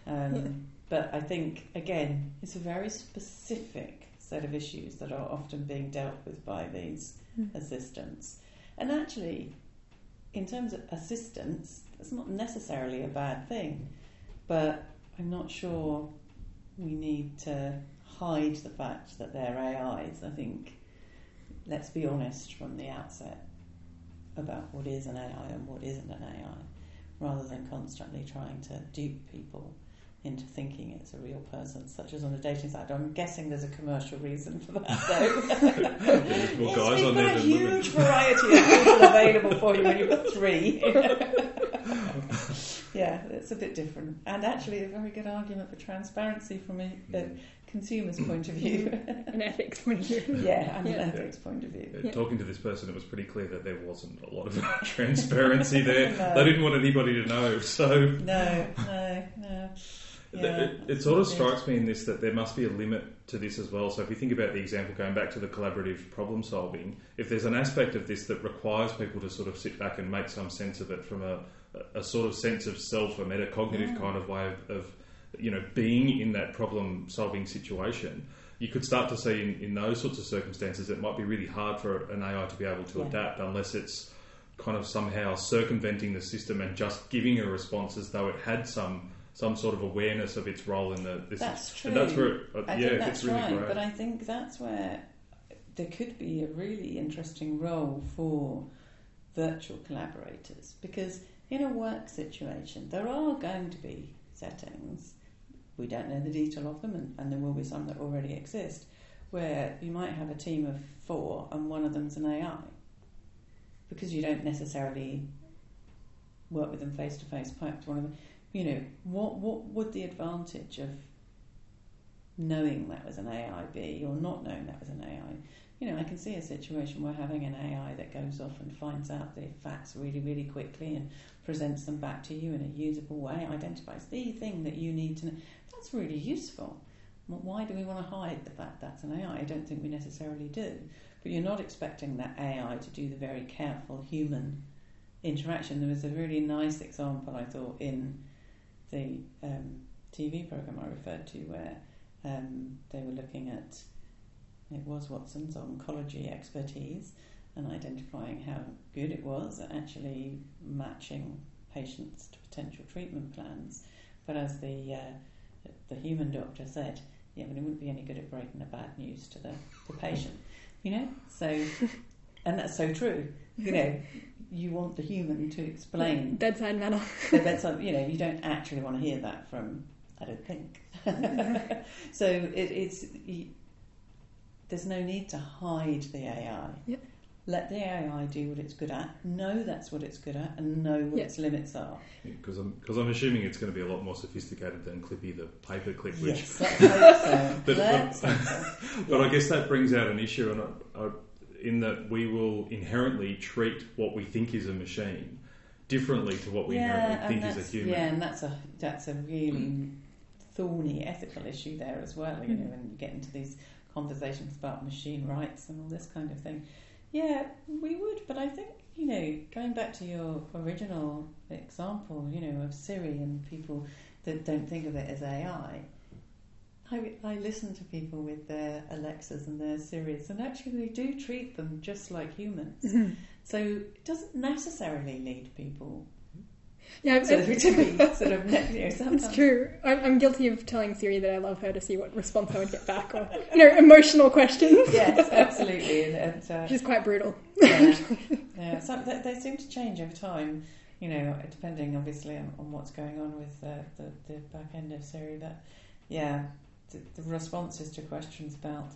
Um, But I think, again, it's a very specific set of issues that are often being dealt with by these Mm. assistants. And actually, in terms of assistants, that's not necessarily a bad thing, but I'm not sure we need to hide the fact that they're AIs. I think, let's be honest from the outset about what is an AI and what isn't an AI, rather than constantly trying to dupe people into thinking it's a real person, such as on the dating site. I'm guessing there's a commercial reason for that, though. There's more guys Yes, on we've got there a huge variety of people available for you when you've got three. yeah, it's a bit different, and actually a very good argument for transparency from a, a consumer's point of view. An ethics point of view. yeah, and Yeah. an ethics point of view. Yeah. Talking to this person, it was pretty clear that there wasn't a lot of transparency there. No. They didn't want anybody to know. So, No, no, no. Yeah, it, it sort of strikes me in this that there must be a limit to this as well. So if you think about the example going back to the collaborative problem solving, if there's an aspect of this that requires people to sort of sit back and make some sense of it from a, a sort of sense of self, a metacognitive Yeah. kind of way of, of you know being in that problem solving situation. You could start to see in, in those sorts of circumstances it might be really hard for an AI to be able to Yeah. adapt unless it's kind of somehow circumventing the system and just giving a response as though it had some some sort of awareness of its role in the this That's true. and that's where it, uh, I yeah think that's really right, great. but I think that's where there could be a really interesting role for virtual collaborators because in a work situation there are going to be settings we don't know the detail of them and, and there will be some that already exist where you might have a team of four and one of them's an AI because you don't necessarily work with them face to face perhaps one of them you know what what would the advantage of knowing that was an AI be or not knowing that was an AI. You know, I can see a situation where having an AI that goes off and finds out the facts really, really quickly and presents them back to you in a usable way, identifies the thing that you need to know. That's really useful. Why do we want to hide the fact that's an AI? I don't think we necessarily do. But you're not expecting that AI to do the very careful human interaction. There was a really nice example, I thought, in the um, TV program I referred to where um, they were looking at it was Watson's oncology expertise and identifying how good it was at actually matching patients to potential treatment plans. But as the uh, the human doctor said, yeah, but it wouldn't be any good at breaking the bad news to the, the patient, you know. So, and that's so true. You know, you want the human to explain bedside manner. the bedside. You know, you don't actually want to hear that from. I don't think. so it, it's you, there's no need to hide the AI. Yep. Let the AI do what it's good at. Know that's what it's good at, and know what Yep. its limits are. because I'm because I'm assuming it's going to be a lot more sophisticated than Clippy the paperclip, which Yes, let's so. But- but- hope. But I guess that brings out an issue, and I, I, in that we will inherently treat what we think is a machine differently to what we inherently think is a human. Yeah, and that's a that's a really thorny ethical issue there as well. You know, Mm. when you get into these conversations about machine rights and all this kind of thing. Yeah, we would, but I think you know, going back to your original example, you know, of Siri and people that don't think of it as AI. I, I listen to people with their Alexas and their Siris, and actually they do treat them just like humans. Mhm. So it doesn't necessarily lead people Yeah, sort of to be sort of you know, sometimes. It's true. I'm, I'm guilty of telling Siri that I love her to see what response I would get back, or you know, emotional questions. Yes, absolutely, and, and uh, is quite brutal. yeah, yeah. So they, they seem to change over time. You know, depending obviously on, on what's going on with uh, the the back end of Siri. But yeah, the, the responses to questions about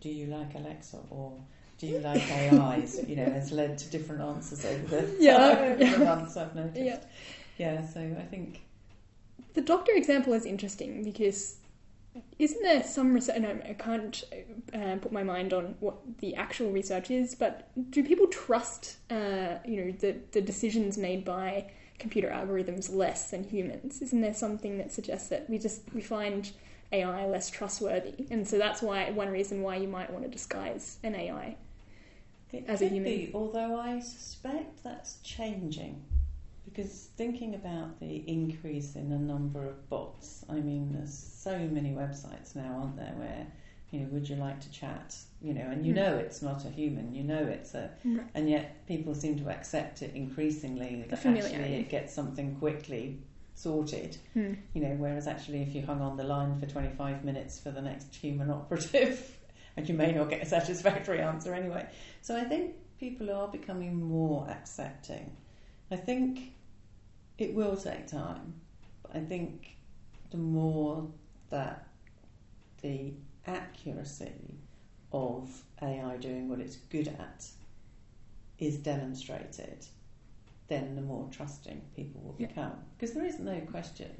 do you like Alexa or do you like AIs, you know, has led to different answers over the, Yeah. over the months. I've noticed. Yeah. yeah. So I think The doctor example is interesting because isn't there some research? No, I can't uh, put my mind on what the actual research is, but do people trust, uh, you know, the the decisions made by computer algorithms less than humans? Isn't there something that suggests that we just we find AI less trustworthy, and so that's why one reason why you might want to disguise an AI. It as a could human. be, although I suspect that's changing. Because thinking about the increase in the number of bots, I mean, there's so many websites now, aren't there, where, you know, would you like to chat? You know, and you Hmm. know it's not a human, you know it's a, Right. and yet people seem to accept it increasingly that actually it gets something quickly sorted. Hmm. You know, whereas actually if you hung on the line for 25 minutes for the next human operative, and you may not get a satisfactory answer anyway. So I think people are becoming more accepting. I think it will take time, but I think the more that the accuracy of AI doing what it's good at is demonstrated, then the more trusting people will Yeah. become. Because there is no question,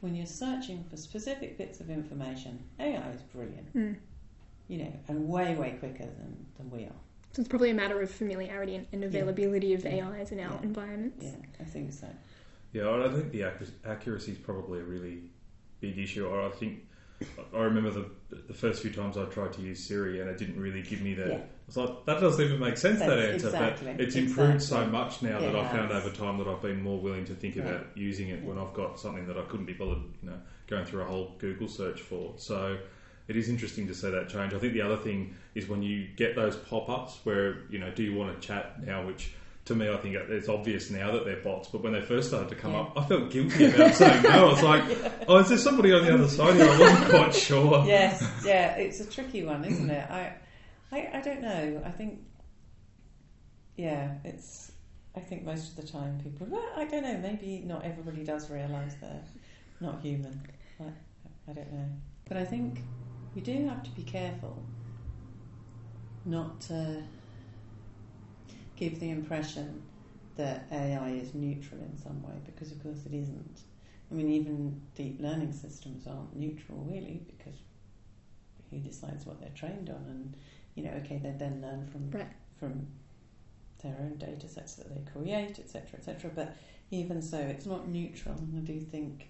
when you're searching for specific bits of information, AI is brilliant, Hmm. You know, and way, way quicker than, than we are. So it's probably a matter of familiarity and, and availability of Yeah. AIs in our Yeah. environments. Yeah, I think so. Yeah, I think the accuracy is probably a really big issue. I think I remember the the first few times I tried to use Siri and it didn't really give me the. Yeah. It's like that doesn't even make sense that answer, exactly, but it's improved exactly. so much now It that I found over time that I've been more willing to think Yeah. about using it when I've got something that I couldn't be bothered, you know, going through a whole Google search for. So it is interesting to see that change. I think the other thing is when you get those pop-ups where you know, do you want to chat now? Which to me, I think it's obvious now that they're bots, but when they first started to come Yeah. up, I felt guilty about saying no. I was like, oh, is there somebody on the other side here? I wasn't quite sure. yes, yeah, it's a tricky one, isn't it? I, I, I don't know. I think, yeah, it's. I think most of the time people. Well, I don't know. Maybe not everybody does realise they're not human. I, I don't know. But I think we do have to be careful not to give the impression that AI is neutral in some way, because of course it isn't. I mean, even deep learning systems aren't neutral really, because who decides what they're trained on? And you know, okay, they then learn from Right. from their own data sets that they create, etc., etc. But even so, it's not neutral, and I do think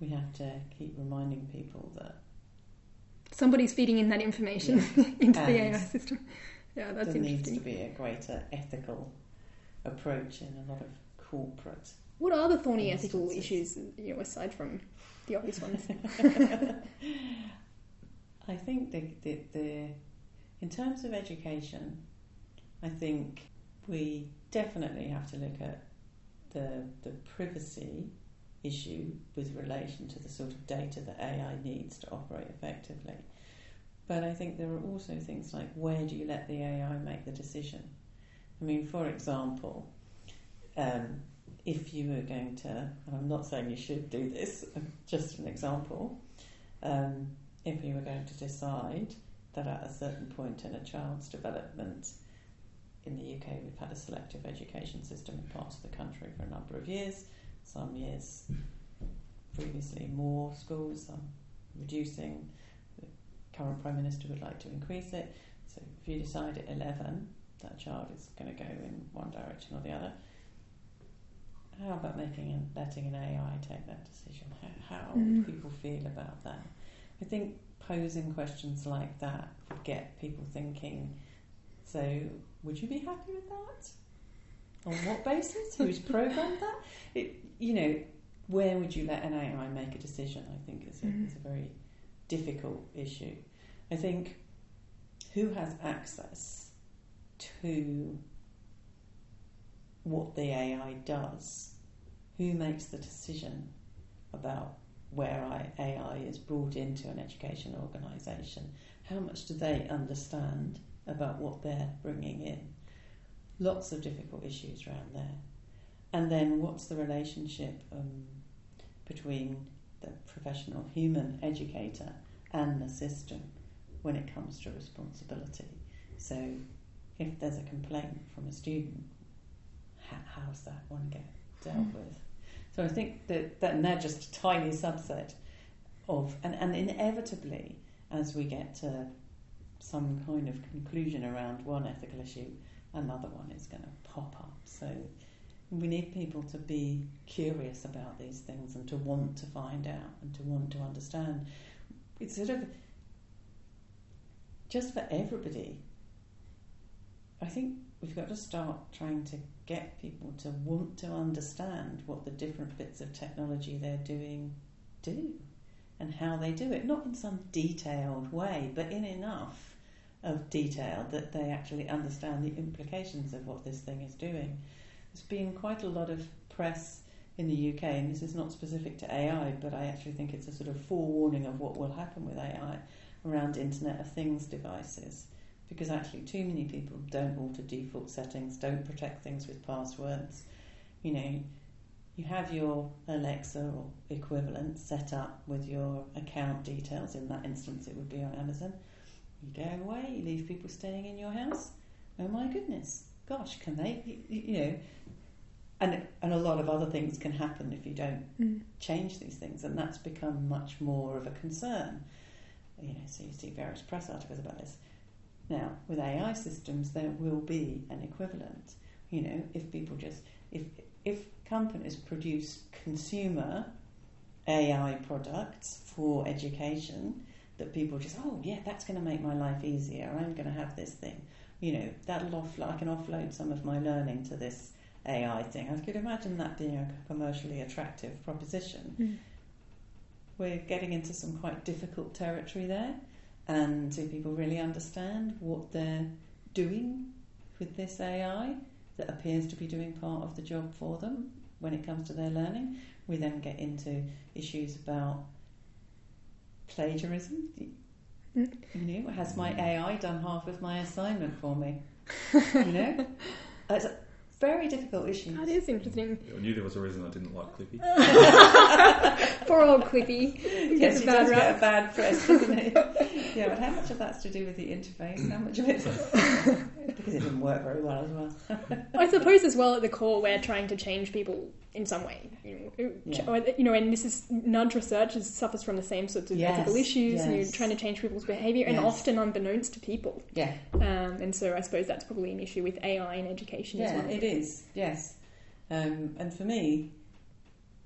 we have to keep reminding people that Somebody's feeding in that information into the AI system. Yeah, that's there needs to be a greater ethical approach in a lot of corporate. What are the thorny ethical issues, you know, aside from the obvious ones? I think the, the, the in terms of education, I think we definitely have to look at the the privacy issue with relation to the sort of data that AI needs to operate effectively. But I think there are also things like where do you let the AI make the decision? I mean, for example, um, if you were going to, and I'm not saying you should do this, just an example, um, if you were going to decide that at a certain point in a child's development, in the UK we've had a selective education system in parts of the country for a number of years, some years previously more schools, some reducing. The current Prime Minister would like to increase it. So if you decide at 11 that child is going to go in one direction or the other, how about making and letting an AI take that decision? How, how Mm. would people feel about that? I think posing questions like that would get people thinking. So, would you be happy with that? On what basis? Who's programmed that? It, you know, where would you let an AI make a decision? I think is a, Mhm. is a very difficult issue. I think who has access to what the AI does? Who makes the decision about where AI is brought into an education organisation? How much do they understand about what they're bringing in? Lots of difficult issues around there. And then what's the relationship um, between the professional human educator and the system when it comes to responsibility? So if there's a complaint from a student, how, how's that one get dealt with? So I think that, that and they're just a tiny subset of, and, and inevitably, as we get to some kind of conclusion around one ethical issue, another one is going to pop up. So we need people to be curious about these things and to want to find out and to want to understand. It's sort of just for everybody. I think we've got to start trying to get people to want to understand what the different bits of technology they're doing do and how they do it. Not in some detailed way, but in enough of detail that they actually understand the implications of what this thing is doing. There's been quite a lot of press in the UK, and this is not specific to AI, but I actually think it's a sort of forewarning of what will happen with AI around Internet of Things devices. Because actually, too many people don't alter default settings, don't protect things with passwords. You know, you have your Alexa or equivalent set up with your account details. In that instance, it would be on Amazon. You go away, you leave people staying in your house. Oh my goodness, gosh, can they? You, you know, and and a lot of other things can happen if you don't Mm. change these things, and that's become much more of a concern. You know, so you see various press articles about this. Now, with AI systems, there will be an equivalent. You know, if people just if if companies produce consumer AI products for education that people just, oh yeah, that's going to make my life easier. I'm going to have this thing. You know, that'll off. I can offload some of my learning to this AI thing. I could imagine that being a commercially attractive proposition. Mm. We're getting into some quite difficult territory there, and do people really understand what they're doing with this AI that appears to be doing part of the job for them when it comes to their learning? We then get into issues about plagiarism. You know, has my AI done half of my assignment for me? You know, it's a very difficult issue. That is interesting. I knew there was a reason I didn't like Clippy. Poor old Clippy. Yes, a he bad does get a bad press, doesn't he? yeah, but how much of that's to do with the interface? How much of it's because it didn't work very well as well? I suppose as well at the core we're trying to change people in some way. You know, Yeah. you know and this is nudge research is, suffers from the same sorts of Yes, ethical issues, and you're trying to change people's behaviour, and often unbeknownst to people. Yeah, Um, and so I suppose that's probably an issue with AI in education as yeah, well. it is. Yes, um, and for me,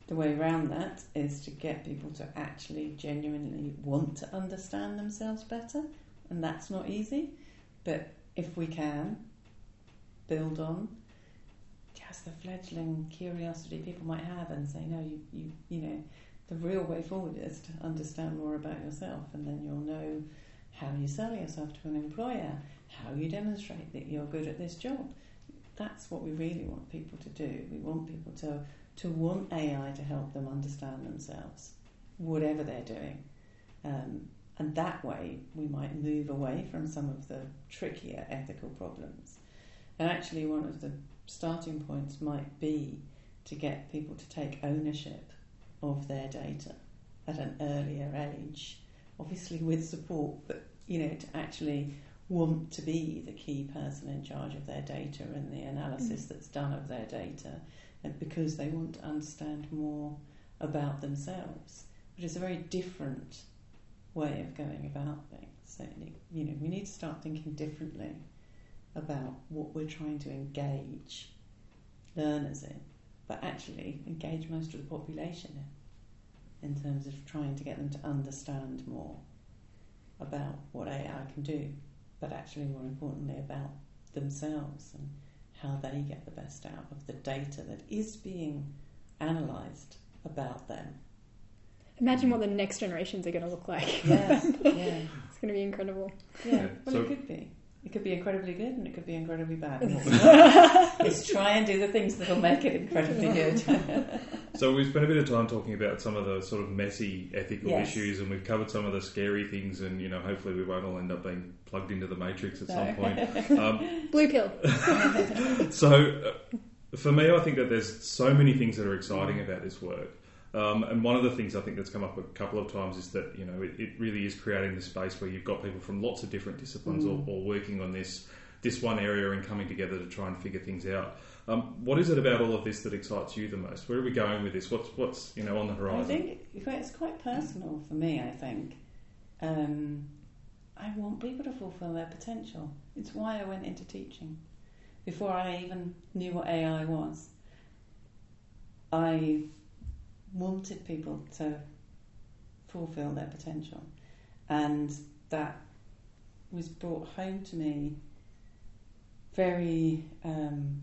the way around that is to get people to actually genuinely want to understand themselves better, and that's not easy. But if we can build on just the fledgling curiosity people might have, and say, no, you, you, you know, the real way forward is to understand more about yourself, and then you'll know how you sell yourself to an employer, how you demonstrate that you're good at this job. That's what we really want people to do. We want people to, to want AI to help them understand themselves, whatever they're doing. Um, and that way, we might move away from some of the trickier ethical problems. And actually, one of the starting points might be to get people to take ownership of their data at an earlier age, obviously with support, but you know, to actually want to be the key person in charge of their data and the analysis mm. that's done of their data, and because they want to understand more about themselves, which is a very different way of going about things. So, you know, we need to start thinking differently about what we're trying to engage learners in, but actually engage most of the population in, in terms of trying to get them to understand more about what AI can do, but actually more importantly about themselves and how they get the best out of the data that is being analysed about them. Imagine what the next generations are going to look like. Yeah, yeah, it's going to be incredible. yeah. Yeah, Well, so- it could be. It could be incredibly good and it could be incredibly bad. And what we want is try and do the things that'll make it incredibly good. So we've spent a bit of time talking about some of the sort of messy ethical Yes. issues, and we've covered some of the scary things, and you know, hopefully we won't all end up being plugged into the matrix at No. some point. Um, Blue pill. so uh, for me, I think that there's so many things that are exciting about this work. Um, and one of the things I think that's come up a couple of times is that you know it, it really is creating this space where you've got people from lots of different disciplines all, all working on this this one area and coming together to try and figure things out. Um, what is it about all of this that excites you the most? Where are we going with this? What's what's you know on the horizon? I think it's quite personal for me. I think um, I want people to fulfil their potential. It's why I went into teaching before I even knew what AI was. I wanted people to fulfil their potential, and that was brought home to me very um,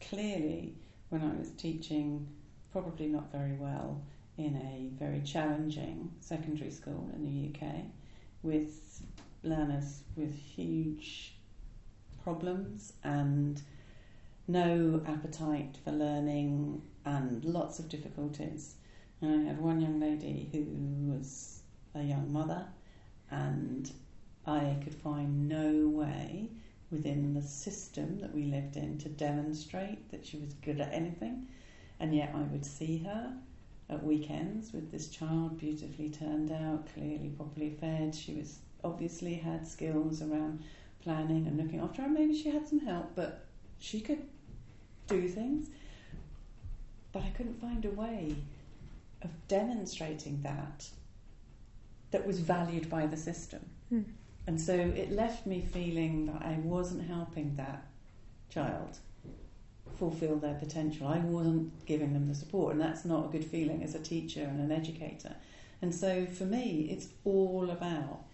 clearly when I was teaching probably not very well in a very challenging secondary school in the UK with learners with huge problems and no appetite for learning and lots of difficulties. And I had one young lady who was a young mother, and I could find no way within the system that we lived in to demonstrate that she was good at anything. And yet I would see her at weekends with this child beautifully turned out, clearly properly fed. She was obviously had skills around planning and looking after her. Maybe she had some help, but she could do things. But I couldn't find a way of demonstrating that that was valued by the system. Hmm. And so it left me feeling that I wasn't helping that child fulfill their potential. I wasn't giving them the support, and that's not a good feeling as a teacher and an educator. And so for me, it's all about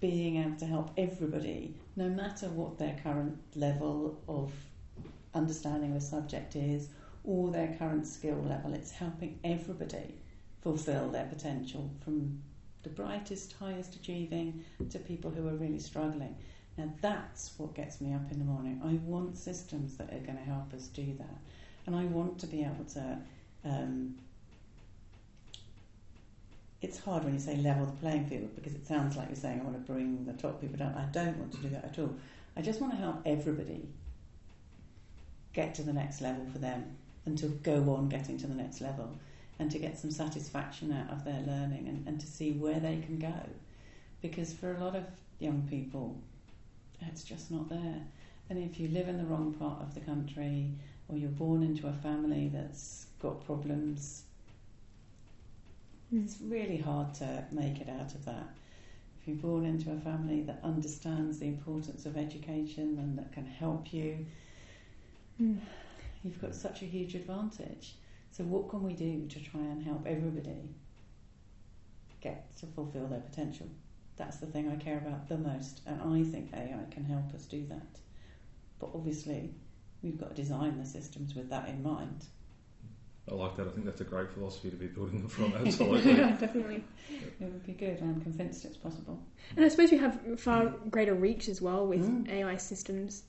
being able to help everybody, no matter what their current level of understanding of a subject is or their current skill level. It's helping everybody fulfill their potential from the brightest, highest achieving to people who are really struggling. Now, that's what gets me up in the morning. I want systems that are going to help us do that. And I want to be able to. Um, it's hard when you say level the playing field because it sounds like you're saying I want to bring the top people down. I don't want to do that at all. I just want to help everybody get to the next level for them and to go on getting to the next level and to get some satisfaction out of their learning and, and to see where they can go. Because for a lot of young people, it's just not there. And if you live in the wrong part of the country or you're born into a family that's got problems, mm. it's really hard to make it out of that. If you're born into a family that understands the importance of education and that can help you, mm. You've got such a huge advantage. So, what can we do to try and help everybody get to fulfill their potential? That's the thing I care about the most, and I think AI can help us do that. But obviously, we've got to design the systems with that in mind. I like that. I think that's a great philosophy to be building from. Absolutely, yeah, definitely. It would be good. I'm convinced it's possible. And I suppose you have far greater reach as well with mm. AI systems,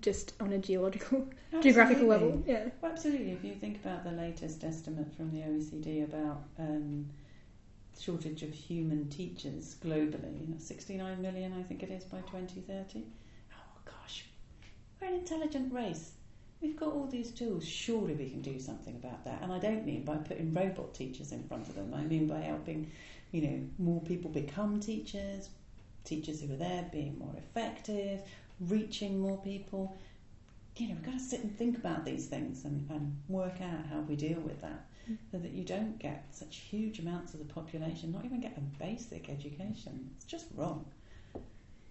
just on a geological, absolutely. geographical level. Yeah, well, absolutely. If you think about the latest estimate from the OECD about um, shortage of human teachers globally 69 million, I think it is, by 2030. Oh gosh, we're an intelligent race. We've got all these tools. Surely we can do something about that. And I don't mean by putting robot teachers in front of them. I mean by helping, you know, more people become teachers, teachers who are there being more effective, reaching more people. You know, we've got to sit and think about these things and, and work out how we deal with that so that you don't get such huge amounts of the population not even get a basic education. It's just wrong.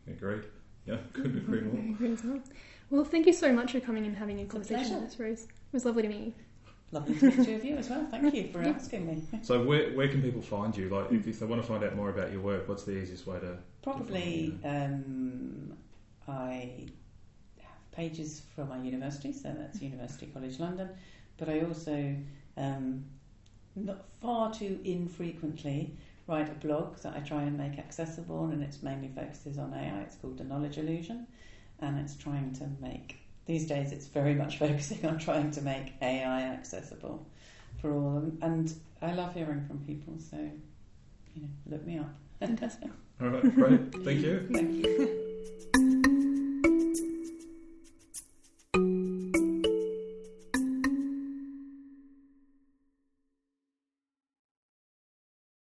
Agreed. Yeah, couldn't agree more. Well, thank you so much for coming and having a conversation with us, Rose. It was lovely to meet you. Lovely to meet two of you as well. Thank you for asking me. So, where, where can people find you? Like, if, if they want to find out more about your work, what's the easiest way to? Probably, to um, I have pages from my university, so that's University College London, but I also um, not far too infrequently write a blog that I try and make accessible, and it's mainly focuses on AI. It's called The Knowledge Illusion, and it's trying to make these days it's very much focusing on trying to make AI accessible for all. And, and I love hearing from people, so you know, look me up. all right, great. Thank you. Thank you.